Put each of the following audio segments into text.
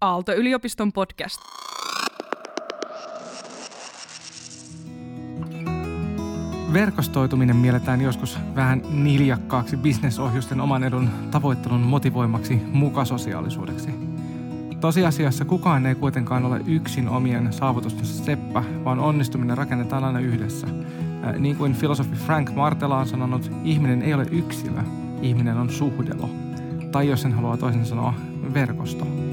Aalto-yliopiston podcast. Verkostoituminen mielletään joskus vähän niljakkaaksi bisnesohjusten oman edun tavoittelun motivoimaksi mukasosiaalisuudeksi. Tosiasiassa kukaan ei kuitenkaan ole yksin omien saavutustensa seppä, vaan onnistuminen rakennetaan aina yhdessä. Niin kuin filosofi Frank Martela on sanonut, ihminen ei ole yksilö, ihminen on suhdelo. Tai jos sen haluaa toisin sanoa, verkosto.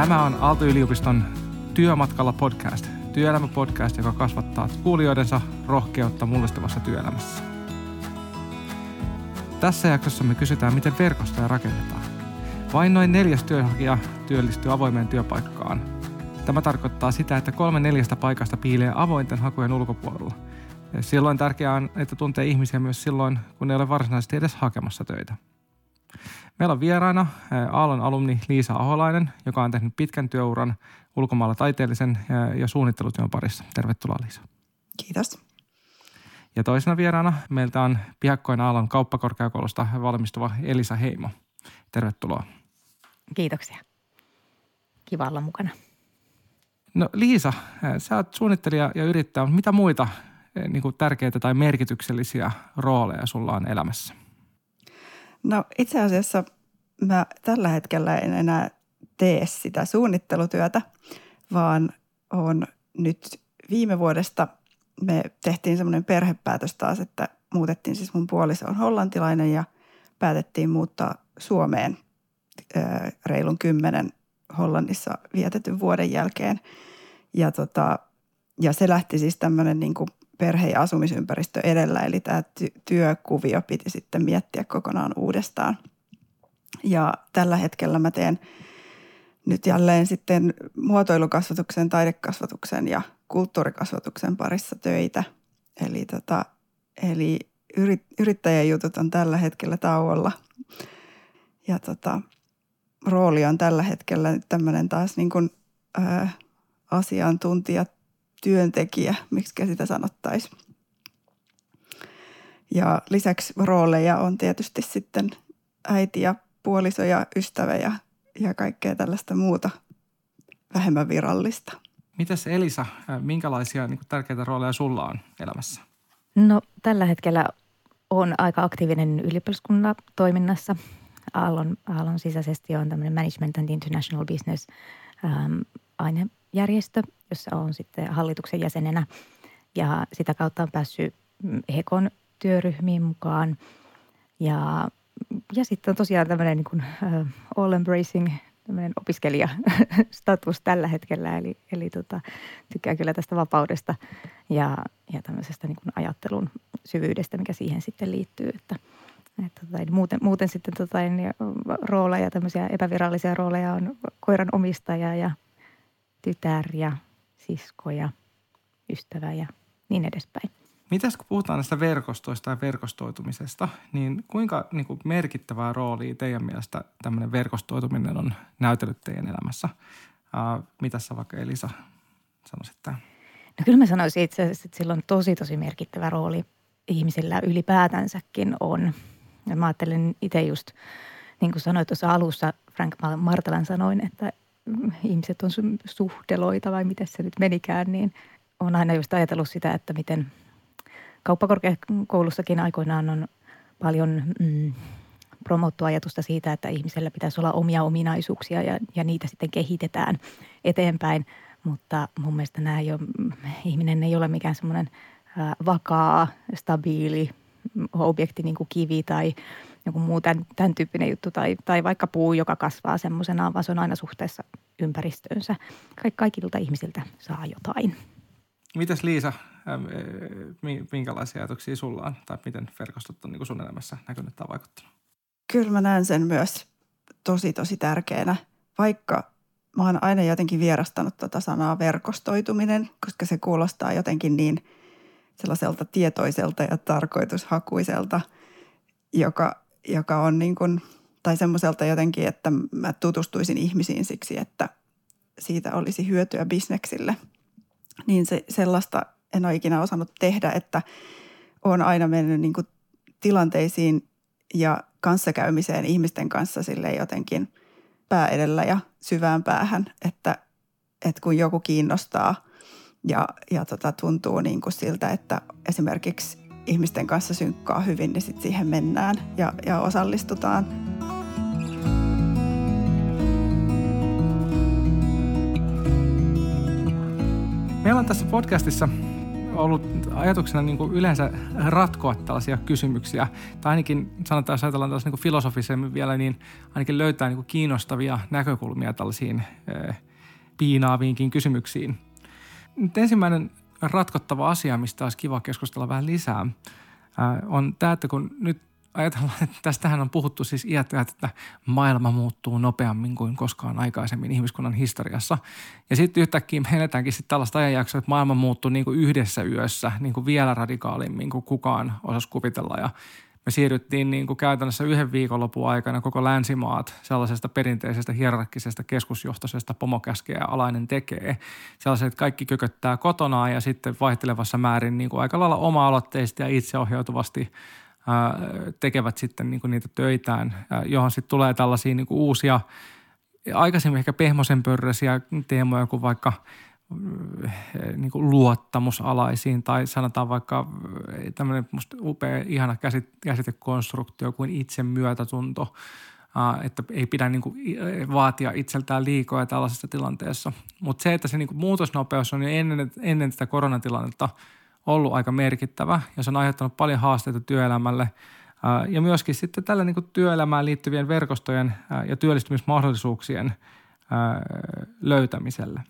Tämä on Aalto-yliopiston Työmatkalla podcast, työelämäpodcast, joka kasvattaa kuulijoidensa rohkeutta mullistavassa työelämässä. Tässä jaksossa me kysytään, miten verkostoja rakennetaan. Vain noin neljäs työnhakija työllistyy avoimeen työpaikkaan. Tämä tarkoittaa sitä, että kolme neljästä paikasta piilee avointen hakujen ulkopuolella. Silloin tärkeää on, että tuntee ihmisiä myös silloin, kun ei ole varsinaisesti edes hakemassa töitä. Meillä on vieraana Aallon alumni Liisa Aholainen, joka on tehnyt pitkän työuran ulkomailla taiteellisen ja suunnittelutyön parissa. Tervetuloa Liisa. Kiitos. Ja toisena vieraana meiltä on piakkoin Aallon kauppakorkeakoulusta valmistuva Elisa Heimo. Tervetuloa. Kiitoksia. Kiva olla mukana. No Liisa, sä oot suunnittelija ja yrittäjä, mutta mitä muita niin kuin tärkeitä tai merkityksellisiä rooleja sulla on elämässä? No itse asiassa mä tällä hetkellä en enää tee sitä suunnittelutyötä, vaan on nyt viime vuodesta me tehtiin semmoinen perhepäätös taas, että muutettiin siis mun puoliso on hollantilainen ja päätettiin muuttaa Suomeen reilun kymmenen Hollannissa vietetyn vuoden jälkeen. Ja, tota, ja se lähti siis tämmöinen niin kuin perhe- ja asumisympäristö edellä, eli tämä ty- työkuvio piti sitten miettiä kokonaan uudestaan. Ja tällä hetkellä mä teen nyt jälleen sitten muotoilukasvatuksen, taidekasvatuksen ja kulttuurikasvatuksen parissa töitä. Eli, tota, eli yrit, yrittäjäjutut on tällä hetkellä tauolla. Ja tota, rooli on tällä hetkellä nyt tämmöinen taas niin kuin, ää, asiantuntija työntekijä, miksi sitä sanottaisiin. Ja lisäksi rooleja on tietysti sitten äiti ja puoliso ja ystävä ja, ja kaikkea tällaista muuta vähemmän virallista. Mitäs Elisa, minkälaisia niin tärkeitä rooleja sulla on elämässä? No tällä hetkellä on aika aktiivinen ylioppilaskunnan toiminnassa. Aallon, Aallon sisäisesti on tämmöinen Management and International Business ähm, aine, järjestö, jossa on sitten hallituksen jäsenenä ja sitä kautta on päässyt Hekon työryhmiin mukaan. Ja, ja sitten on tosiaan tämmöinen niin kuin, uh, all embracing tämmöinen opiskelijastatus tällä hetkellä, eli, eli tota, tykkään kyllä tästä vapaudesta ja, ja tämmöisestä niin kuin ajattelun syvyydestä, mikä siihen sitten liittyy, että, että tota, muuten, muuten sitten tota, niin, rooleja, tämmöisiä epävirallisia rooleja on koiran omistaja ja tytär ja sisko ja ystävä ja niin edespäin. Mitäs kun puhutaan näistä verkostoista ja verkostoitumisesta, niin kuinka niin kuin merkittävää roolia teidän mielestä tämmöinen verkostoituminen on näytellyt teidän elämässä? Uh, mitä sä vaikka Elisa sanoisit tähän? No kyllä mä sanoisin itse asiassa, että sillä on tosi tosi merkittävä rooli ihmisillä ylipäätänsäkin on. Ja mä ajattelen itse just, niin kuin sanoit tuossa alussa, Frank Martelan sanoin, että ihmiset on suhdeloita vai miten se nyt menikään, niin on aina just ajatellut sitä, että miten kauppakorkeakoulussakin aikoinaan on paljon mm, promottu ajatusta siitä, että ihmisellä pitäisi olla omia ominaisuuksia ja, ja niitä sitten kehitetään eteenpäin. Mutta mun mielestä nämä ei ole, ihminen ei ole mikään semmoinen vakaa, stabiili objekti niin kuin kivi tai joku muu tämän, tämän tyyppinen juttu tai, tai vaikka puu, joka kasvaa semmoisena, vaan se on aina suhteessa ympäristöönsä. Kaik, kaikilta ihmisiltä saa jotain. Mitäs Liisa, minkälaisia ajatuksia sulla on tai miten verkostot on niin sun elämässä näkynyt tai vaikuttanut? Kyllä mä näen sen myös tosi tosi tärkeänä, vaikka mä oon aina jotenkin vierastanut tuota sanaa verkostoituminen, koska se kuulostaa jotenkin niin sellaiselta tietoiselta ja tarkoitushakuiselta, joka, joka on niin kuin, tai semmoiselta jotenkin, että mä tutustuisin ihmisiin siksi, että siitä olisi hyötyä bisneksille. Niin se, sellaista en ole ikinä osannut tehdä, että olen aina mennyt niin kuin tilanteisiin ja kanssakäymiseen ihmisten kanssa sille jotenkin pää edellä ja syvään päähän, että, että kun joku kiinnostaa ja, ja tota, tuntuu niin kuin siltä, että esimerkiksi ihmisten kanssa synkkaa hyvin, niin sitten siihen mennään ja, ja osallistutaan. Meillä on tässä podcastissa ollut ajatuksena niin kuin yleensä ratkoa tällaisia kysymyksiä. Tai ainakin sanotaan, jos ajatellaan tällaisen niin filosofisemmin vielä, niin ainakin löytää niin kuin kiinnostavia näkökulmia tällaisiin eh, piinaaviinkin kysymyksiin. Nyt ensimmäinen ratkottava asia, mistä olisi kiva keskustella vähän lisää, eh, on tämä, että kun nyt ajatellaan, että tästähän on puhuttu siis iät, että maailma muuttuu nopeammin kuin koskaan aikaisemmin ihmiskunnan historiassa. Ja sitten yhtäkkiä me sitten tällaista ajanjaksoa, että maailma muuttuu niin kuin yhdessä yössä niin kuin vielä radikaalimmin kuin kukaan osasi kuvitella. Ja me siirryttiin niin kuin käytännössä yhden viikonlopun aikana koko länsimaat sellaisesta perinteisestä hierarkkisesta keskusjohtoisesta pomokäskeä alainen tekee. Sellaiset, kaikki kököttää kotonaan ja sitten vaihtelevassa määrin niin kuin aika lailla oma-aloitteisesti ja itseohjautuvasti tekevät sitten niin kuin niitä töitään, johon sitten tulee tällaisia niin kuin uusia, aikaisemmin ehkä pehmosen pörröisiä teemoja kuin vaikka niin kuin luottamusalaisiin tai sanotaan vaikka tämmöinen musta upea, ihana käsitekonstruktio kuin itsemyötätunto, että ei pidä niin kuin vaatia itseltään liikoja tällaisessa tilanteessa. Mutta se, että se niin kuin muutosnopeus on jo ennen, ennen tätä koronatilannetta – ollut aika merkittävä ja se on aiheuttanut paljon haasteita työelämälle ja myöskin sitten tällä niin kuin työelämään liittyvien verkostojen ja työllistymismahdollisuuksien löytämiselle.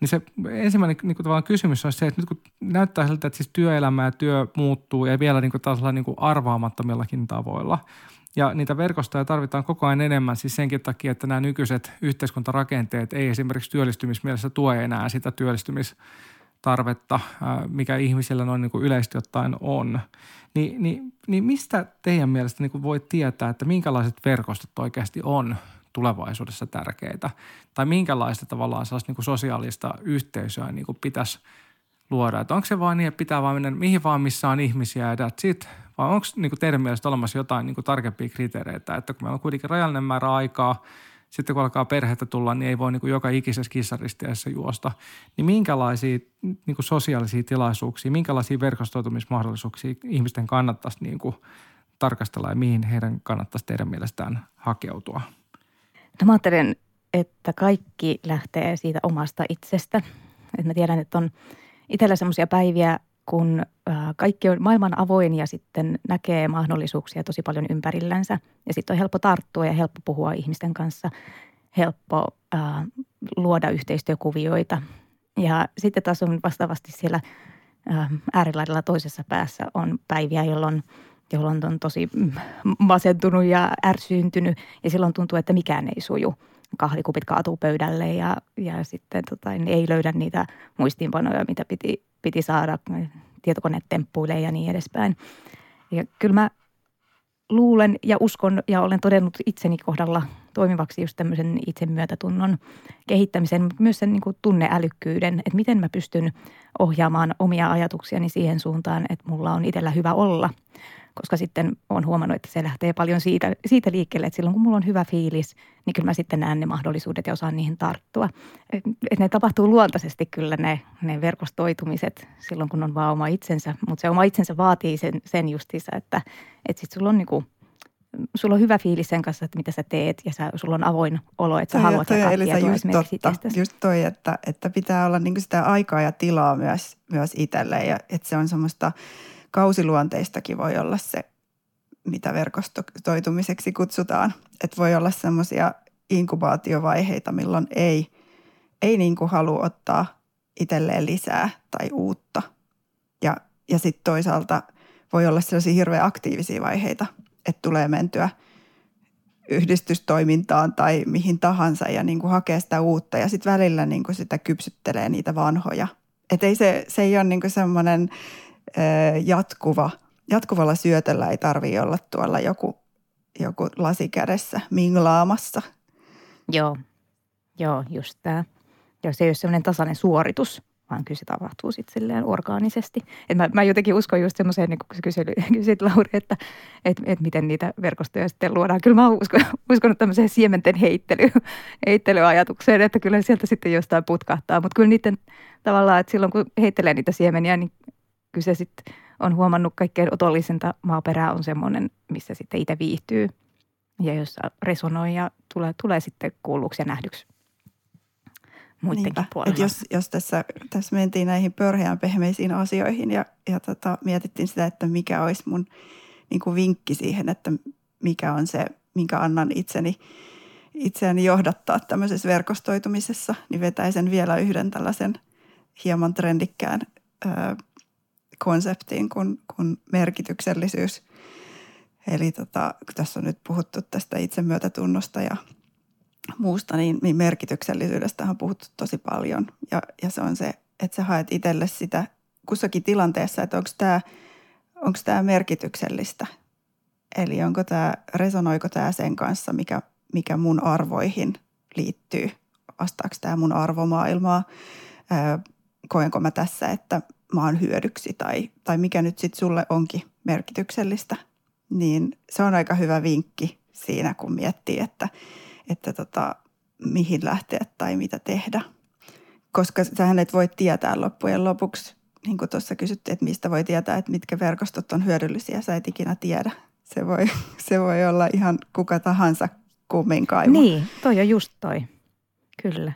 Niin se ensimmäinen niin kuin kysymys on se, että nyt kun näyttää siltä, että siis työelämä ja työ muuttuu ja vielä niin kuin tällaisilla niin kuin arvaamattomillakin tavoilla. Ja niitä verkostoja tarvitaan koko ajan enemmän siis senkin takia, että nämä nykyiset yhteiskuntarakenteet ei esimerkiksi työllistymismielessä tue enää sitä työllistymis- tarvetta, mikä ihmisillä noin niin kuin yleisesti ottaen on. Ni, niin, niin mistä teidän mielestä niin kuin voi tietää, että minkälaiset verkostot oikeasti on tulevaisuudessa tärkeitä? Tai minkälaista tavallaan niin kuin sosiaalista yhteisöä niin kuin pitäisi luoda? Että onko se vaan niin, että pitää vaan mennä mihin vaan, missä on ihmisiä ja that's it? Vai onko niin kuin teidän mielestä olemassa jotain niin kuin tarkempia kriteereitä, että kun meillä on kuitenkin rajallinen määrä aikaa – sitten kun alkaa perhettä tulla, niin ei voi niin kuin joka ikisessä kissaristiässä juosta. Niin minkälaisia niin kuin sosiaalisia tilaisuuksia, minkälaisia verkostoitumismahdollisuuksia ihmisten kannattaisi niin kuin tarkastella ja mihin heidän kannattaisi teidän mielestään hakeutua? Mä ajattelen, että kaikki lähtee siitä omasta itsestä. Et mä tiedän, että on itsellä semmoisia päiviä, kun kaikki on maailman avoin ja sitten näkee mahdollisuuksia tosi paljon ympärillänsä. Ja sitten on helppo tarttua ja helppo puhua ihmisten kanssa, helppo äh, luoda yhteistyökuvioita. Ja sitten taas on vastaavasti siellä äh, äärilaidalla toisessa päässä on päiviä, jolloin, jolloin on tosi masentunut ja ärsyyntynyt ja silloin tuntuu, että mikään ei suju. Kahvikupit kaatuu pöydälle ja, ja sitten tota, ei löydä niitä muistiinpanoja, mitä piti, piti saada, tietokone temppuilee ja niin edespäin. Ja kyllä mä luulen ja uskon ja olen todennut itseni kohdalla toimivaksi just tämmöisen itsemyötätunnon kehittämisen, mutta myös sen niin kuin tunneälykkyyden, että miten mä pystyn ohjaamaan omia ajatuksiani siihen suuntaan, että mulla on itsellä hyvä olla – koska sitten olen huomannut, että se lähtee paljon siitä, siitä liikkeelle, että silloin kun mulla on hyvä fiilis, niin kyllä mä sitten näen ne mahdollisuudet ja osaan niihin tarttua. Et ne tapahtuu luontaisesti kyllä ne, ne verkostoitumiset silloin, kun on vaan oma itsensä, mutta se oma itsensä vaatii sen, sen justiinsa, että, että sitten sulla on niin kuin sulla on hyvä fiilis sen kanssa, että mitä sä teet ja sä, sulla on avoin olo, että sä toi, haluat toi, jakaa tietoa just totta, Just toi, että, että pitää olla niin sitä aikaa ja tilaa myös, myös itselle ja että se on semmoista – kausiluonteistakin voi olla se, mitä verkostoitumiseksi kutsutaan. Että voi olla semmoisia inkubaatiovaiheita, milloin ei, ei niin kuin halua ottaa itselleen lisää tai uutta. Ja, ja sitten toisaalta voi olla sellaisia hirveän aktiivisia vaiheita, että tulee mentyä yhdistystoimintaan tai mihin tahansa ja niin kuin hakee sitä uutta ja sitten välillä niin kuin sitä kypsyttelee niitä vanhoja. Että ei se, se ei ole niin semmoinen jatkuva, jatkuvalla syötöllä ei tarvitse olla tuolla joku, joku lasi kädessä minglaamassa. Joo, joo, just tämä. Joo, se ei ole sellainen tasainen suoritus, vaan kyllä se tapahtuu sitten silleen orgaanisesti. Et mä, mä jotenkin uskon just semmoiseen, niin kun kysyit, kysyit Lauri, että et, et miten niitä verkostoja sitten luodaan. Kyllä mä oon uskon, uskonut tämmöiseen siementen heittely, heittelyajatukseen, että kyllä sieltä sitten jostain putkahtaa. Mutta kyllä niiden tavallaan, että silloin kun heittelee niitä siemeniä, niin kyllä se sitten on huomannut kaikkein otollisinta maaperää on semmoinen, missä sitten itse viihtyy ja jossa resonoi ja tulee, tulee sitten kuulluksi ja nähdyksi muidenkin Niinpä. puolella. Et jos, jos tässä, tässä mentiin näihin pörheään pehmeisiin asioihin ja, ja tota, mietittiin sitä, että mikä olisi mun niin kuin vinkki siihen, että mikä on se, minkä annan itseni, itseäni johdattaa tämmöisessä verkostoitumisessa, niin vetäisen vielä yhden tällaisen hieman trendikkään ö, konseptiin kuin, kuin merkityksellisyys. Eli tota, kun tässä on nyt puhuttu tästä itsemyötätunnosta ja muusta, niin, niin merkityksellisyydestä on puhuttu tosi paljon. Ja, ja se on se, että sä haet itselle sitä kussakin tilanteessa, että onko tämä onko tämä merkityksellistä. Eli onko tämä, resonoiko tämä sen kanssa, mikä, mikä mun arvoihin liittyy. Vastaako tämä mun arvomaailmaa? Öö, koenko mä tässä, että oon hyödyksi tai, tai mikä nyt sitten sulle onkin merkityksellistä. Niin se on aika hyvä vinkki siinä, kun miettii, että – että tota, mihin lähteä tai mitä tehdä. Koska sähän et voi tietää loppujen lopuksi, niin kuin tuossa kysyttiin, että mistä voi tietää, että mitkä verkostot on hyödyllisiä, sä et ikinä tiedä. Se voi, se voi olla ihan kuka tahansa kummin kaima. Niin, toi on just toi. Kyllä.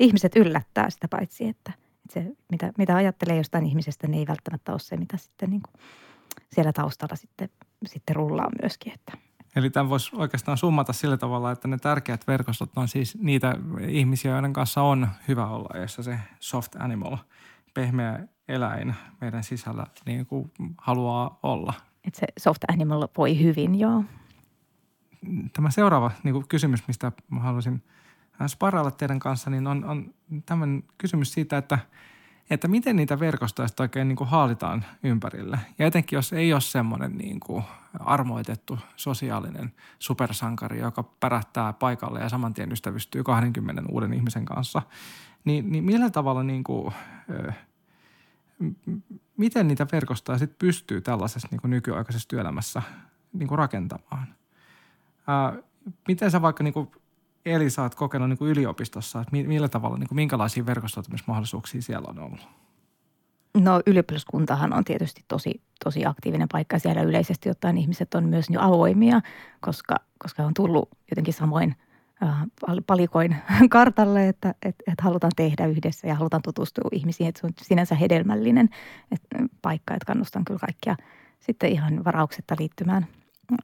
Ihmiset yllättää sitä paitsi, että se, mitä, mitä ajattelee jostain ihmisestä, niin ei välttämättä ole se, mitä sitten niin kuin siellä taustalla sitten, sitten rullaa myöskin. Että Eli tämän voisi oikeastaan summata sillä tavalla, että ne tärkeät verkostot on siis niitä ihmisiä, joiden kanssa on hyvä olla, jossa se soft animal, pehmeä eläin meidän sisällä niin kuin haluaa olla. Että se soft animal voi hyvin, joo. Tämä seuraava niin kuin kysymys, mistä mä haluaisin sparrailla teidän kanssa, niin on, on tämmöinen kysymys siitä, että – että miten niitä verkostoja oikein niin kuin haalitaan ympärille. Ja etenkin jos ei ole semmoinen niin kuin armoitettu sosiaalinen supersankari, joka pärähtää paikalle ja saman tien ystävystyy 20 uuden ihmisen kanssa, niin, niin millä tavalla niin kuin, miten niitä verkostoja sitten pystyy tällaisessa niin kuin nykyaikaisessa työelämässä niin kuin rakentamaan? Ää, miten sä vaikka niin kuin Eli sä oot kokenut niin kuin yliopistossa, että millä tavalla, niin kuin, minkälaisia verkostoitumismahdollisuuksia siellä on ollut? No ylioppilaskuntahan on tietysti tosi, tosi aktiivinen paikka. Siellä yleisesti ottaen ihmiset on myös jo avoimia, koska, koska on tullut jotenkin samoin äh, palikoin kartalle, että et, et halutaan tehdä yhdessä ja halutaan tutustua ihmisiin. Että se on sinänsä hedelmällinen et, paikka, että kannustan kyllä kaikkia sitten ihan varauksetta liittymään –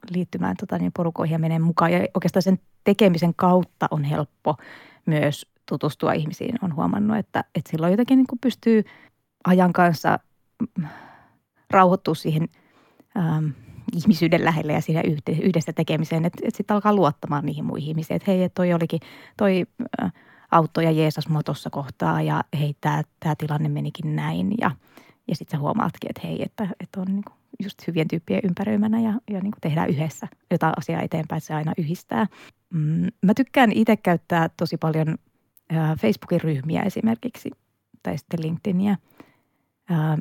liittymään tota, niin porukoihin ja menee mukaan. Ja oikeastaan sen tekemisen kautta on helppo myös tutustua ihmisiin. On huomannut, että, että silloin jotenkin niin pystyy ajan kanssa mm, rauhoittua siihen ähm, ihmisyyden lähelle ja siihen yhdessä tekemiseen, että, että sitten alkaa luottamaan niihin muihin ihmisiin. Että hei, että toi olikin, toi äh, auto ja Jeesus mua kohtaa ja hei, tämä tilanne menikin näin. Ja, ja sitten sä huomaatkin, että hei, että, että on niin kuin just hyvien tyyppien ympäröimänä ja, ja niin kuin tehdään yhdessä jotain asiaa eteenpäin, se aina yhdistää. Mm, mä tykkään itse käyttää tosi paljon Facebookin ryhmiä esimerkiksi tai sitten LinkedInia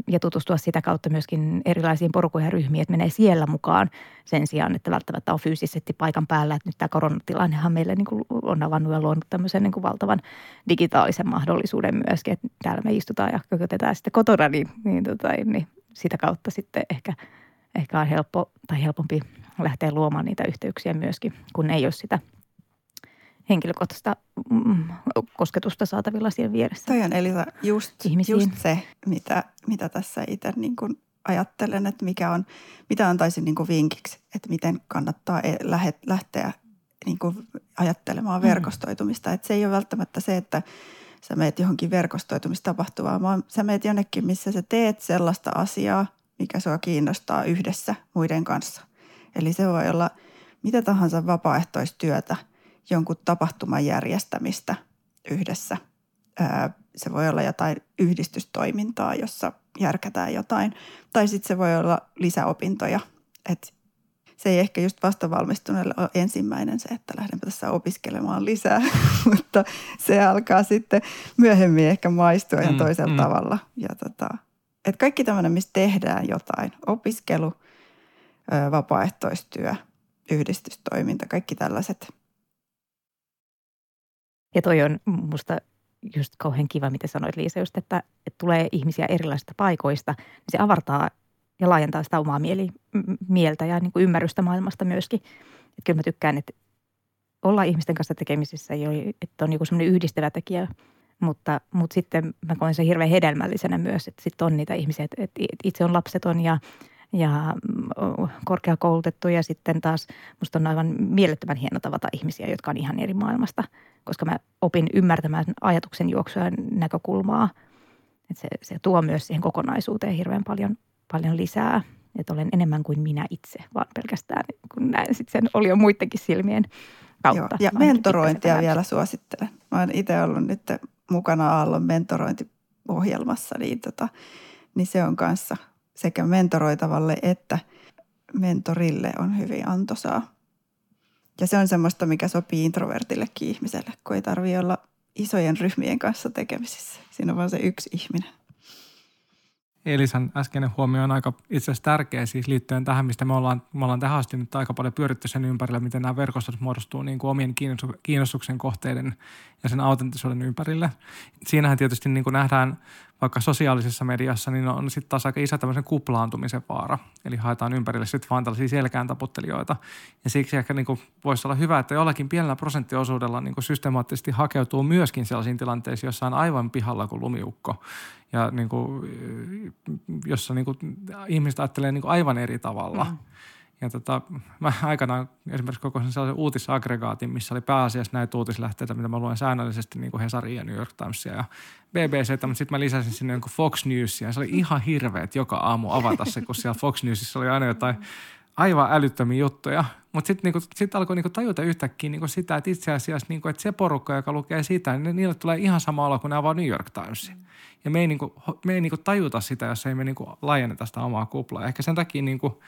ja tutustua sitä kautta myöskin erilaisiin porukoihin ja ryhmiin, että menee siellä mukaan sen sijaan, että välttämättä on fyysisesti paikan päällä. Että nyt tämä koronatilannehan meille niin kuin on avannut ja luonut tämmöisen niin kuin valtavan digitaalisen mahdollisuuden myöskin, että täällä me istutaan ja kökötetään sitten kotona, niin, niin, tota, niin sitä kautta sitten ehkä, ehkä on helppo tai helpompi lähteä luomaan niitä yhteyksiä myöskin, kun ei ole sitä henkilökohtaista mm, kosketusta saatavilla siellä vieressä. Toi on Elisa just, just se, mitä, mitä tässä itse niin kuin ajattelen, että mikä on, mitä antaisin niin kuin vinkiksi, että miten kannattaa e, lähteä niin kuin ajattelemaan mm. verkostoitumista. Että se ei ole välttämättä se, että sä meet johonkin verkostoitumistapahtumaan, vaan sä meet jonnekin, missä sä teet sellaista asiaa, mikä sua kiinnostaa yhdessä muiden kanssa. Eli se voi olla mitä tahansa vapaaehtoistyötä, jonkun tapahtuman järjestämistä yhdessä, se voi olla jotain yhdistystoimintaa, jossa järkätään jotain. Tai sitten se voi olla lisäopintoja. Et se ei ehkä just vastavalmistuneelle ole ensimmäinen se, että lähdenpä tässä opiskelemaan lisää, mutta se alkaa sitten myöhemmin ehkä maistua ihan mm, toisella mm. tavalla. Ja tota, et kaikki tämmöinen, missä tehdään jotain, opiskelu, vapaaehtoistyö, yhdistystoiminta, kaikki tällaiset. Ja toi on musta just kauhean kiva, mitä sanoit Liisa, just, että, että tulee ihmisiä erilaisista paikoista, niin se avartaa ja laajentaa sitä omaa mieli, mieltä ja niin kuin ymmärrystä maailmasta myöskin. Että kyllä mä tykkään, että olla ihmisten kanssa tekemisissä, että on niin semmoinen yhdistävä tekijä, mutta, mutta sitten mä koen sen hirveän hedelmällisenä myös, että sitten on niitä ihmisiä, että, itse on lapseton ja, ja korkeakoulutettu ja sitten taas musta on aivan mielettömän hieno tavata ihmisiä, jotka on ihan eri maailmasta, koska mä opin ymmärtämään ajatuksen juoksua näkökulmaa. Että se, se tuo myös siihen kokonaisuuteen hirveän paljon paljon lisää. Että olen enemmän kuin minä itse, vaan pelkästään kun näen sitten sen oli jo muidenkin silmien kautta. Joo, ja mentorointia vielä suosittelen. Mä olen itse ollut nyt mukana Aallon mentorointiohjelmassa, niin, tota, niin se on kanssa sekä mentoroitavalle että mentorille on hyvin antoisaa. Ja se on semmoista, mikä sopii introvertillekin ihmiselle, kun ei tarvitse olla isojen ryhmien kanssa tekemisissä. Siinä on vain se yksi ihminen. Elisan äskeinen huomio on aika itse asiassa tärkeä siis liittyen tähän, mistä me ollaan, me ollaan tähän asti nyt aika paljon pyöritty sen ympärillä, miten nämä verkostot muodostuu niin kuin omien kiinnostuksen kohteiden ja sen autenttisuuden ympärille. Siinähän tietysti niin kuin nähdään vaikka sosiaalisessa mediassa, niin on sitten taas aika iso tämmöisen kuplaantumisen vaara. Eli haetaan ympärille sitten vaan tällaisia selkään taputtelijoita. Ja siksi ehkä niin voisi olla hyvä, että jollakin pienellä prosenttiosuudella niin systemaattisesti hakeutuu myöskin sellaisiin tilanteisiin, jossa on aivan pihalla kuin lumiukko. Ja niin kuin, jossa niin kuin ihmiset ajattelee niin aivan eri tavalla. Mm. Ja tota, mä aikanaan esimerkiksi koko sellaisen uutisaggregaatin, missä oli pääasiassa näitä uutislähteitä, mitä mä luen säännöllisesti, niin kuin Hesari ja New York Timesia ja BBC, mutta sitten mä lisäsin sinne jonkun Fox Newsia. Se oli ihan hirveet joka aamu avata se, kun siellä Fox Newsissa oli aina jotain aivan älyttömiä juttuja. Mutta sitten niinku, sit alkoi niinku tajuta yhtäkkiä niinku sitä, että itse asiassa niinku, että se porukka, joka lukee sitä, niin niille tulee ihan sama olo kuin nämä New York Times. Ja me ei, niinku, me ei niinku tajuta sitä, jos ei me niinku laajenneta sitä omaa kuplaa. Ehkä sen takia niinku,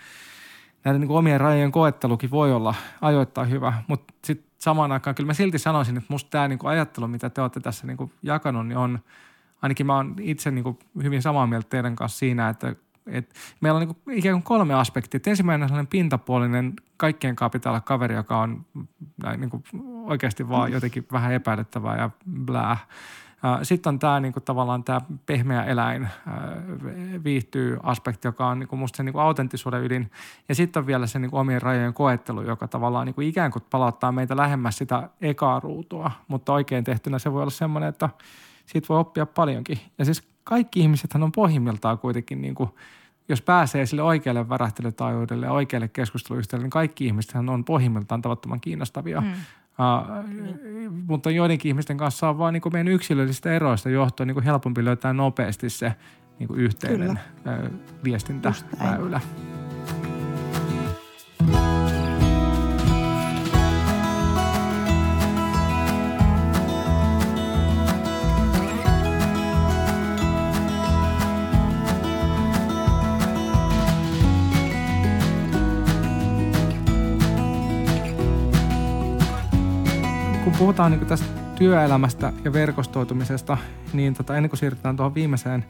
näiden niin omien rajojen koettelukin voi olla ajoittain hyvä, mutta sitten samaan aikaan kyllä mä silti sanoisin, että musta tämä niin kuin ajattelu, mitä te olette tässä niin kuin jakanut, niin on, ainakin mä oon itse niin kuin hyvin samaa mieltä teidän kanssa siinä, että et meillä on niin kuin ikään kuin kolme aspektia. Et ensimmäinen on sellainen pintapuolinen, kaikkien kanssa pitää olla kaveri, joka on näin niin kuin oikeasti vaan jotenkin vähän epäilyttävää ja blää. Sitten on tämä niinku, tavallaan tämä pehmeä eläin viihtyy aspekti, joka on niinku, musta se niinku, autenttisuuden ydin. Ja sitten on vielä se niinku, omien rajojen koettelu, joka tavallaan niinku, ikään kuin palauttaa meitä lähemmäs sitä ekaa ruutua. Mutta oikein tehtynä se voi olla semmoinen, että siitä voi oppia paljonkin. Ja siis kaikki ihmisethän on pohjimmiltaan kuitenkin niinku, jos pääsee sille oikealle värähtelytaajuudelle ja oikealle keskusteluyhteydelle, niin kaikki ihmiset on pohjimmiltaan tavattoman kiinnostavia. Mm. Uh, mutta joidenkin ihmisten kanssa on vaan niin meidän yksilöllisistä eroista johtuen niin helpompi löytää nopeasti se niin yhteinen Kyllä. viestintäväylä. Puhutaan niin tästä työelämästä ja verkostoitumisesta, niin tota, ennen kuin siirrytään tuohon viimeiseen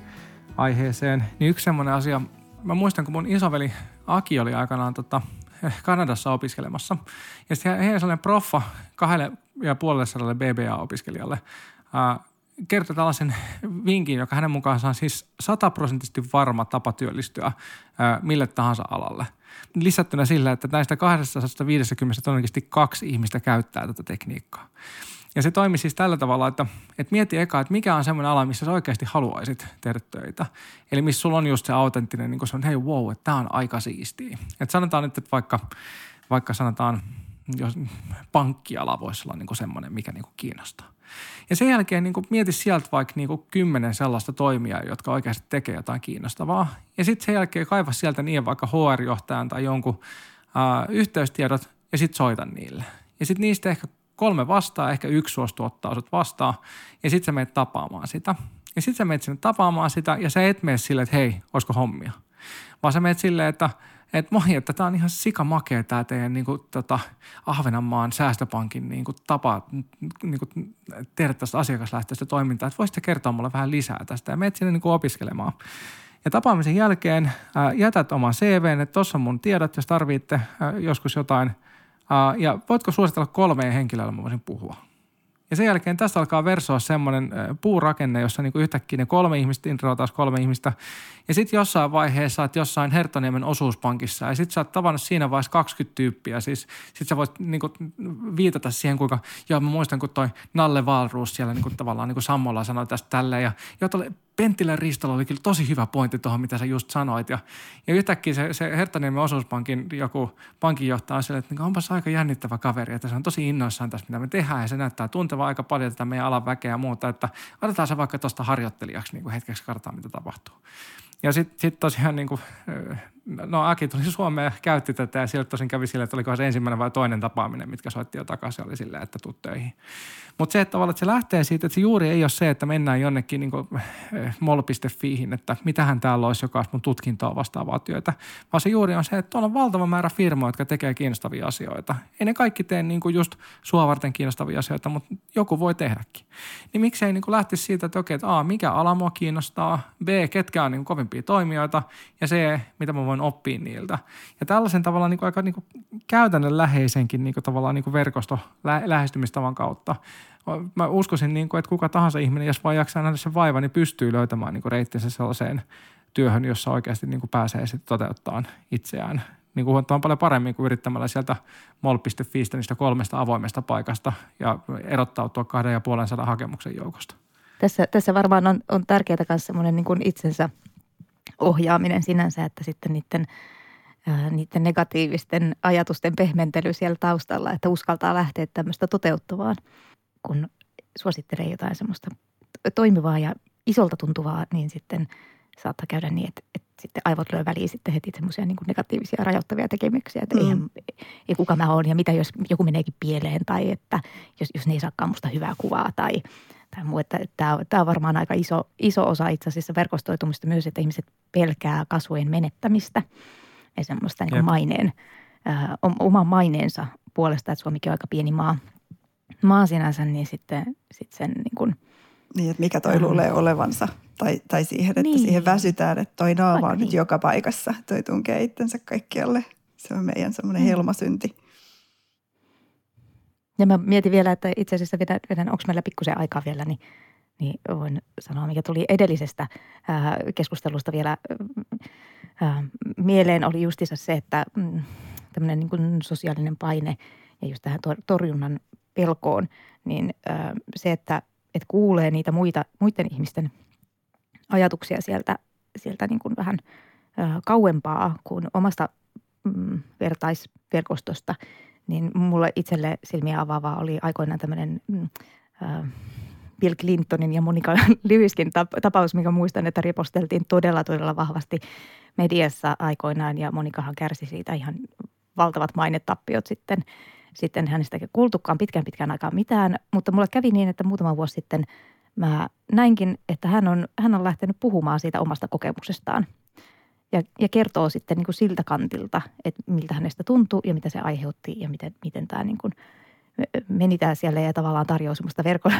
aiheeseen, niin yksi semmoinen asia, mä muistan, kun mun isoveli Aki oli aikanaan tota, Kanadassa opiskelemassa. Ja sitten heidän sellainen proffa kahdelle ja puolelle sadalle BBA-opiskelijalle kertoi tällaisen vinkin, joka hänen mukaansa on siis sataprosenttisesti varma tapa työllistyä mille tahansa alalle – lisättynä sillä, että näistä 250 todennäköisesti kaksi ihmistä käyttää tätä tekniikkaa. Ja se toimi siis tällä tavalla, että, että mieti eka, että mikä on semmoinen ala, missä sä oikeasti haluaisit tehdä töitä. Eli missä sulla on just se autenttinen, niin kuin se on, hei wow, että tämä on aika siistiä. Että sanotaan nyt, että vaikka, vaikka sanotaan, jos pankkiala voisi olla niin semmoinen, mikä niin kuin kiinnostaa. Ja sen jälkeen niin kuin mieti sieltä vaikka niin kuin kymmenen sellaista toimijaa, jotka oikeasti tekee jotain kiinnostavaa. Ja sitten sen jälkeen kaiva sieltä niin vaikka HR-johtajan tai jonkun äh, yhteystiedot ja sitten soita niille. Ja sitten niistä ehkä kolme vastaan, ehkä yksi suostuu ottaa sut vastaan ja sitten sä menet tapaamaan sitä. Ja sitten sä menet sinne tapaamaan sitä ja sä et mene silleen, että hei, olisiko hommia. Vaan sä menet silleen, että – että moi, että tämä on ihan sikamakea tämä teidän niin kuin, tota, Ahvenanmaan säästöpankin niin kuin, tapa niin kuin, tehdä tästä asiakaslähtöistä toimintaa, että voisitte kertoa mulle vähän lisää tästä ja menet sinne niin kuin, opiskelemaan. Ja tapaamisen jälkeen ää, jätät oman CVn, että tuossa on mun tiedot, jos tarvitte ää, joskus jotain. Ää, ja voitko suositella kolmeen henkilölle, mä voisin puhua. Ja sen jälkeen tästä alkaa versoa semmoinen puurakenne, jossa niinku yhtäkkiä ne kolme ihmistä taas kolme ihmistä. Ja sitten jossain vaiheessa olet jossain Hertoniemen osuuspankissa ja sitten sä oot tavannut siinä vaiheessa 20 tyyppiä. Siis sitten sä voit niinku viitata siihen, kuinka, joo mä muistan kun toi Nalle Valruus siellä niinku tavallaan niinku Sammolla sanoi tästä tälleen. Ja joo, Penttilän Ristolla oli kyllä tosi hyvä pointti tuohon, mitä sä just sanoit. Ja, ja yhtäkkiä se, se Herttaniemen osuuspankin joku pankinjohtaja on sille, että niin onpas aika jännittävä kaveri, että se on tosi innoissaan tästä, mitä me tehdään. Ja se näyttää tunteva aika paljon tätä meidän alan väkeä ja muuta, että otetaan se vaikka tuosta harjoittelijaksi niin kuin hetkeksi kartaa, mitä tapahtuu. Ja sitten sit tosiaan niin kuin, no Aki tuli Suomeen käytti tätä ja sieltä tosin kävi sille, että oliko se ensimmäinen vai toinen tapaaminen, mitkä soitti jo takaisin, oli silleen, että tuu töihin. Mutta se, että tavallaan että se lähtee siitä, että se juuri ei ole se, että mennään jonnekin niin eh, mol.fiihin, että mitähän täällä olisi, joka olisi mun tutkintoa vastaavaa työtä, vaan se juuri on se, että tuolla on valtava määrä firmoja, jotka tekee kiinnostavia asioita. Ei ne kaikki tee niin kuin just sua varten kiinnostavia asioita, mutta joku voi tehdäkin. Niin miksei niin lähtisi siitä, että okei, että A, mikä ala mua kiinnostaa, B, ketkä on niin kovimpia toimijoita ja C, mitä mä voin oppia niiltä. Ja tällaisen tavalla niin kuin aika niin kuin käytännönläheisenkin niin kuin tavallaan niin kuin verkosto lähestymistavan kautta mä uskoisin, niin kuin, että kuka tahansa ihminen, jos vaan jaksaa nähdä sen vaivan, niin pystyy löytämään niin kuin reittinsä sellaiseen työhön, jossa oikeasti niin kuin pääsee sitten toteuttamaan itseään niin kuin paljon paremmin kuin yrittämällä sieltä mol.fiistä niistä kolmesta avoimesta paikasta ja erottautua kahden ja puolen hakemuksen joukosta. Tässä, tässä varmaan on, on tärkeää myös semmoinen niin itsensä ohjaaminen sinänsä, että sitten niiden, ää, niiden negatiivisten ajatusten pehmentely siellä taustalla, että uskaltaa lähteä tämmöistä toteuttamaan – kun suosittelee jotain semmoista toimivaa ja isolta tuntuvaa, niin sitten saattaa käydä niin, että, että sitten aivot lyö väliin sitten heti semmoisia niin negatiivisia rajoittavia tekemyksiä, että mm. eihän, ei kuka mä oon ja mitä jos joku meneekin pieleen tai että jos, jos ne ei saakaan musta hyvää kuvaa tai, tai muu. Että, tämä, tämä on varmaan aika iso, iso osa itse asiassa verkostoitumista myös, että ihmiset pelkää kasvojen menettämistä ja semmoista niin maineen, äh, oman maineensa puolesta, että Suomikin on aika pieni maa – maa sinänsä, niin sitten sit sen niin kuin, Niin, että mikä toi luulee olevansa. Tai, tai siihen, että niin. siihen väsytään, että toi naama on niin. nyt joka paikassa. Toi tunkee itsensä kaikkialle. Se on meidän semmoinen mm. helmasynti. Ja mä mietin vielä, että itse asiassa vedän, vedän onko meillä pikkusen aikaa vielä, niin, niin voin sanoa, mikä tuli edellisestä ää, keskustelusta vielä ää, mieleen, oli justissa se, että mm, tämmöinen niin sosiaalinen paine ja just tähän torjunnan pelkoon, niin se, että, että kuulee niitä muita, muiden ihmisten ajatuksia sieltä, sieltä niin kuin vähän kauempaa kuin omasta mm, vertaisverkostosta, niin mulle itselle silmiä avaavaa oli aikoinaan tämmöinen mm, Bill Clintonin ja Monika Lewiskin tapaus, mikä muistan, että riposteltiin todella, todella vahvasti mediassa aikoinaan ja Monikahan kärsi siitä ihan valtavat mainetappiot sitten – sitten hänestä kuultukaan pitkään pitkään aikaa mitään, mutta mulle kävi niin, että muutama vuosi sitten mä näinkin, että hän on, hän on lähtenyt puhumaan siitä omasta kokemuksestaan. Ja, ja kertoo sitten niin kuin siltä kantilta, että miltä hänestä tuntui ja mitä se aiheutti ja miten, miten tämä niin kuin meni tämä siellä ja tavallaan tarjoaa semmoista verko,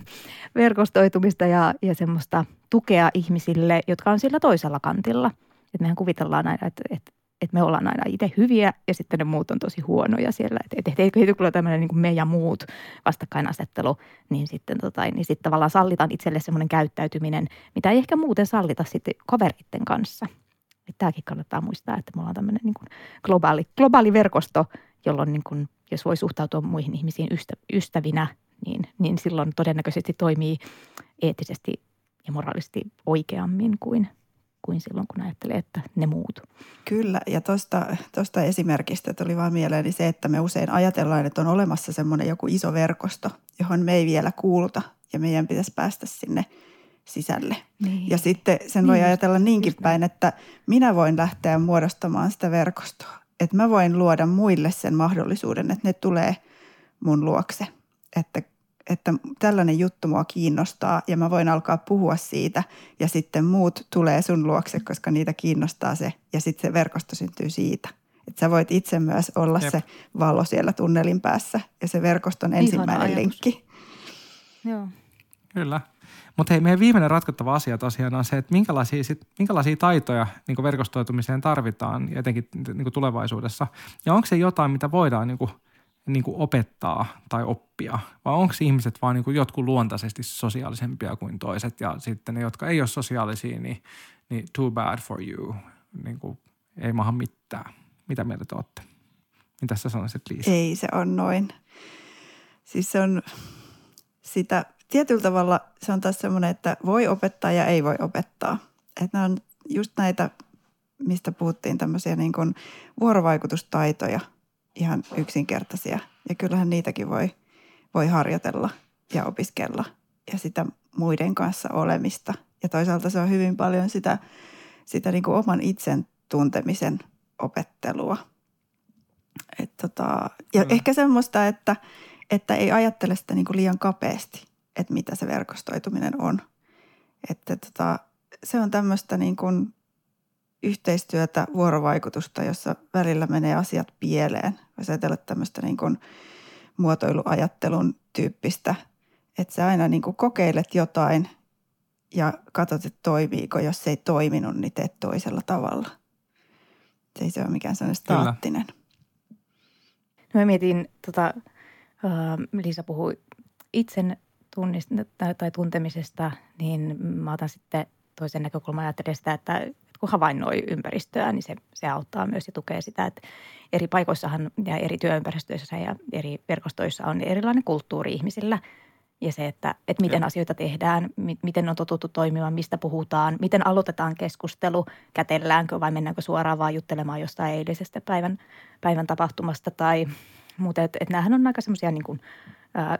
verkostoitumista ja, ja semmoista tukea ihmisille, jotka on sillä toisella kantilla. Että mehän kuvitellaan aina, että, että että me ollaan aina itse hyviä ja sitten ne muut on tosi huonoja siellä. Että et, et, heti kun tämmöinen niin me ja muut vastakkainasettelu, niin sitten, tota, niin sitten tavallaan sallitaan itselle semmoinen käyttäytyminen, mitä ei ehkä muuten sallita sitten kaveritten kanssa. Että tämäkin kannattaa muistaa, että me ollaan tämmöinen niin globaali, globaali verkosto, jolloin niin kuin, jos voi suhtautua muihin ihmisiin ystä, ystävinä, niin, niin silloin todennäköisesti toimii eettisesti ja moraalisesti oikeammin kuin – kuin silloin, kun ajattelee, että ne muut. Kyllä, ja tuosta esimerkistä tuli vaan mieleeni se, että me usein ajatellaan, että on olemassa semmoinen joku iso verkosto, johon me ei vielä kuuluta, ja meidän pitäisi päästä sinne sisälle. Niin. Ja sitten sen voi niin, ajatella niinkin päin, että minä voin lähteä muodostamaan sitä verkostoa. Että mä voin luoda muille sen mahdollisuuden, että ne tulee mun luokse. että, että tällainen juttu mua kiinnostaa ja mä voin alkaa puhua siitä ja sitten muut tulee sun luokse, koska niitä kiinnostaa se ja sitten se verkosto syntyy siitä. Että sä voit itse myös olla Jep. se valo siellä tunnelin päässä ja se verkoston ensimmäinen linkki. Joo. Kyllä. Mutta hei, meidän viimeinen ratkottava asia tosiaan on se, että minkälaisia, sit, minkälaisia taitoja niin verkostoitumiseen tarvitaan, etenkin niin tulevaisuudessa. Ja onko se jotain, mitä voidaan niin kuin, niin kuin opettaa tai oppia, vai onko ihmiset vaan niin kuin jotkut luontaisesti sosiaalisempia kuin toiset, ja sitten ne, jotka ei ole sosiaalisia, niin, niin too bad for you, niin kuin, ei maha mitään. Mitä mieltä te olette? Mitä sä sanoisit, Liisa? Ei se on noin. Siis se on sitä tietyllä tavalla se on taas semmoinen, että voi opettaa ja ei voi opettaa. Että nämä on just näitä, mistä puhuttiin, tämmöisiä niin kuin vuorovaikutustaitoja, ihan yksinkertaisia. Ja kyllähän niitäkin voi, voi harjoitella ja opiskella ja sitä muiden kanssa olemista. Ja toisaalta se on hyvin paljon sitä, sitä niin kuin oman itsen tuntemisen opettelua. Et tota, ja mm. ehkä semmoista, että, että ei ajattele sitä niin kuin liian kapeasti että mitä se verkostoituminen on. Että tota, se on tämmöistä niin kuin yhteistyötä, vuorovaikutusta, jossa välillä menee asiat pieleen. Voisi ajatella tämmöistä niin kuin muotoiluajattelun tyyppistä, että sä aina niin kuin kokeilet jotain ja katsot, että toimiiko. Jos se ei toiminut, niin teet toisella tavalla. Se ei se ole mikään sellainen staattinen. No mä mietin, tota, Liisa puhui itsen tunnist- tai tuntemisesta, niin mä otan sitten toisen näkökulman ajattelen sitä, että kun havainnoi ympäristöä, niin se, se auttaa myös ja tukee sitä, että eri paikoissahan ja eri työympäristöissä ja eri verkostoissa on erilainen kulttuuri ihmisillä. Ja se, että, että miten asioita tehdään, miten on totuttu toimimaan, mistä puhutaan, miten aloitetaan keskustelu, kätelläänkö vai mennäänkö suoraan vaan juttelemaan jostain eilisestä päivän, päivän tapahtumasta tai muuta. Että, että näähän on aika semmoisia niin kuin,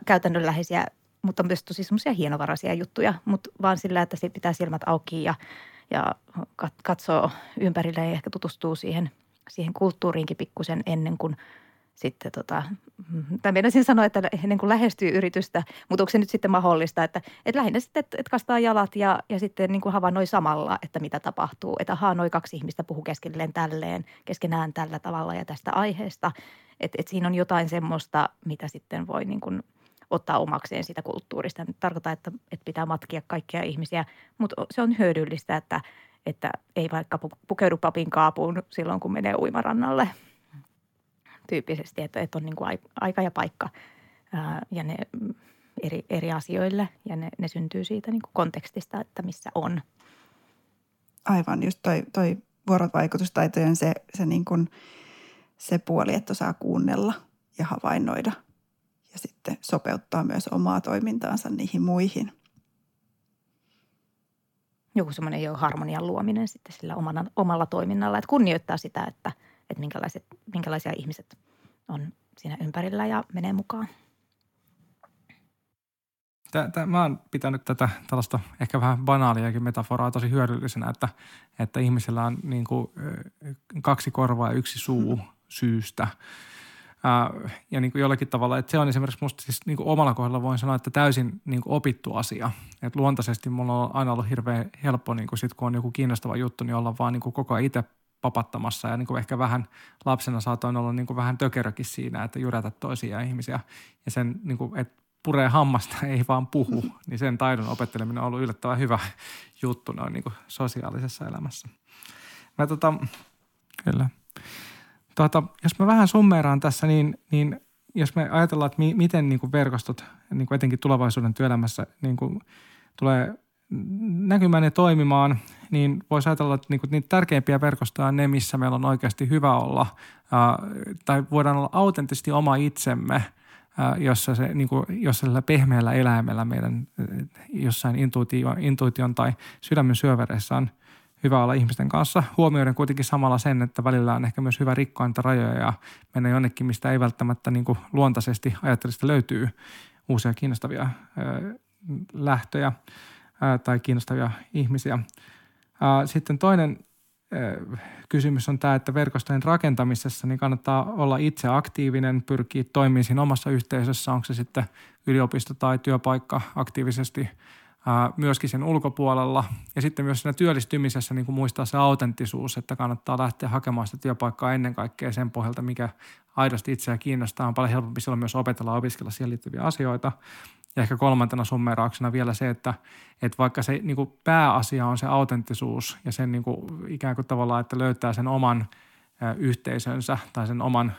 käytännönläheisiä mutta myös tosi semmoisia hienovaraisia juttuja, mutta vaan sillä, että siitä pitää silmät auki ja, ja katsoo ympärille ja ehkä tutustuu siihen, siihen kulttuuriinkin pikkusen ennen kuin sitten tota, tai meinasin sanoa, että ennen kuin lähestyy yritystä, mutta onko se nyt sitten mahdollista, että, että lähinnä sitten, että, että kastaa jalat ja, ja sitten niin kuin havainnoi samalla, että mitä tapahtuu. Että ahaa, noin kaksi ihmistä puhuu keskenään tälleen, keskenään tällä tavalla ja tästä aiheesta. Että, että siinä on jotain semmoista, mitä sitten voi niin kuin – ottaa omakseen sitä kulttuurista. En tarkoita, että, että pitää matkia kaikkia ihmisiä, mutta se on hyödyllistä, että, että ei vaikka pukeudu papin kaapuun silloin, kun menee uimarannalle tyyppisesti, että, että on niin kuin aika ja paikka ää, ja ne eri, eri asioille ja ne, ne syntyy siitä niin kuin kontekstista, että missä on. Aivan, just toi, toi vuorovaikutustaitojen se, se, niin kuin, se puoli, että osaa kuunnella ja havainnoida – ja sitten sopeuttaa myös omaa toimintaansa niihin muihin. Joku semmoinen jo harmonian luominen sitten sillä omana, omalla toiminnalla, että kunnioittaa sitä, että, että minkälaiset, minkälaisia ihmiset on siinä ympärillä ja menee mukaan. Tää, mä oon pitänyt tätä tällaista ehkä vähän banaaliakin metaforaa tosi hyödyllisenä, että, että ihmisellä on niin kuin kaksi korvaa ja yksi suu syystä – Ää, ja niin kuin jollakin tavalla, että se on esimerkiksi musta siis niin kuin omalla kohdalla voin sanoa, että täysin niin kuin opittu asia. Että luontaisesti mulla on aina ollut hirveän helppo, niin kuin sit, kun on joku kiinnostava juttu, niin olla vaan niin kuin koko ajan itse papattamassa ja niin kuin ehkä vähän lapsena saatoin olla niin kuin vähän tökerökin siinä, että jyrätä toisia ihmisiä ja sen, niin kuin, että puree hammasta, ei vaan puhu, niin sen taidon opetteleminen on ollut yllättävän hyvä juttu noin niin kuin sosiaalisessa elämässä. Mä tota, kyllä tuota, jos mä vähän summeeraan tässä, niin, niin jos me ajatellaan, että mi, miten niin kuin verkostot niin kuin etenkin tulevaisuuden työelämässä niin kuin tulee näkymään ja toimimaan, niin voisi ajatella, että niinku niitä tärkeimpiä verkostoja on ne, missä meillä on oikeasti hyvä olla, ää, tai voidaan olla autenttisesti oma itsemme, ää, jossa, se, niinku, jossa sillä pehmeällä eläimellä meidän jossain intuition, intuition tai sydämen syövereissä on – hyvä olla ihmisten kanssa. Huomioiden kuitenkin samalla sen, että välillä on ehkä myös hyvä rikkoa niitä rajoja ja mennä jonnekin, mistä ei välttämättä niin kuin luontaisesti ajattelista löytyy uusia kiinnostavia ö, lähtöjä tai kiinnostavia ihmisiä. Sitten toinen kysymys on tämä, että verkostojen rakentamisessa niin kannattaa olla itse aktiivinen, pyrkiä toimimaan siinä omassa yhteisössä, onko se sitten yliopisto tai työpaikka aktiivisesti myöskin sen ulkopuolella. Ja sitten myös siinä työllistymisessä niin kuin muistaa se autenttisuus, että kannattaa lähteä hakemaan sitä työpaikkaa ennen kaikkea sen pohjalta, mikä aidosti itseä kiinnostaa. On paljon helpompi silloin myös opetella ja opiskella siihen liittyviä asioita. Ja ehkä kolmantena summerauksena vielä se, että, että vaikka se niin kuin pääasia on se autenttisuus ja sen niin kuin ikään kuin tavallaan, että löytää sen oman yhteisönsä tai sen oman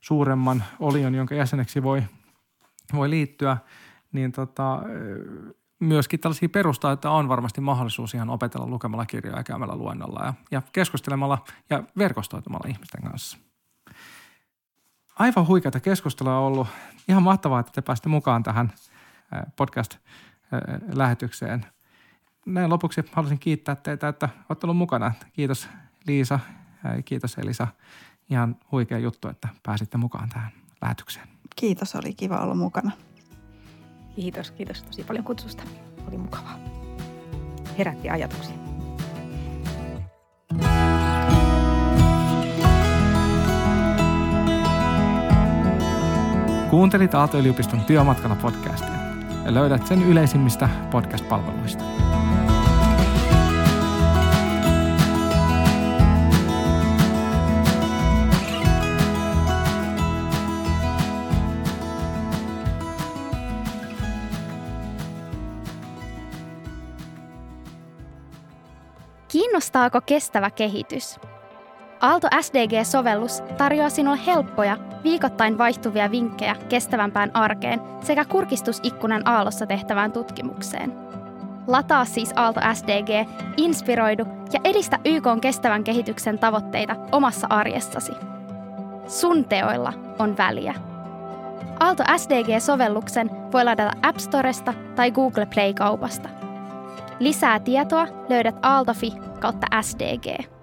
suuremman olion, jonka jäseneksi voi, voi liittyä, niin tota, myöskin tällaisia perustaitoja on varmasti mahdollisuus ihan opetella lukemalla kirjoja ja käymällä luennolla ja, ja keskustelemalla ja verkostoitumalla ihmisten kanssa. Aivan huikeata keskustelua on ollut. Ihan mahtavaa, että te pääsitte mukaan tähän podcast-lähetykseen. Näin lopuksi haluaisin kiittää teitä, että olette olleet mukana. Kiitos Liisa, kiitos Elisa. Ihan huikea juttu, että pääsitte mukaan tähän lähetykseen. Kiitos, oli kiva olla mukana. Kiitos, kiitos tosi paljon kutsusta. Oli mukavaa. Herätti ajatuksia. Kuuntelit Aalto-yliopiston työmatkalla podcastia ja löydät sen yleisimmistä podcast-palveluista. Kiinnostaako kestävä kehitys? Aalto SDG-sovellus tarjoaa sinulle helppoja, viikoittain vaihtuvia vinkkejä kestävämpään arkeen sekä kurkistusikkunan Aallossa tehtävään tutkimukseen. Lataa siis Aalto SDG, inspiroidu ja edistä YK kestävän kehityksen tavoitteita omassa arjessasi. Sun teoilla on väliä. Aalto SDG-sovelluksen voi ladata App Storesta tai Google Play-kaupasta. Lisää tietoa löydät aaltofi kautta SDG.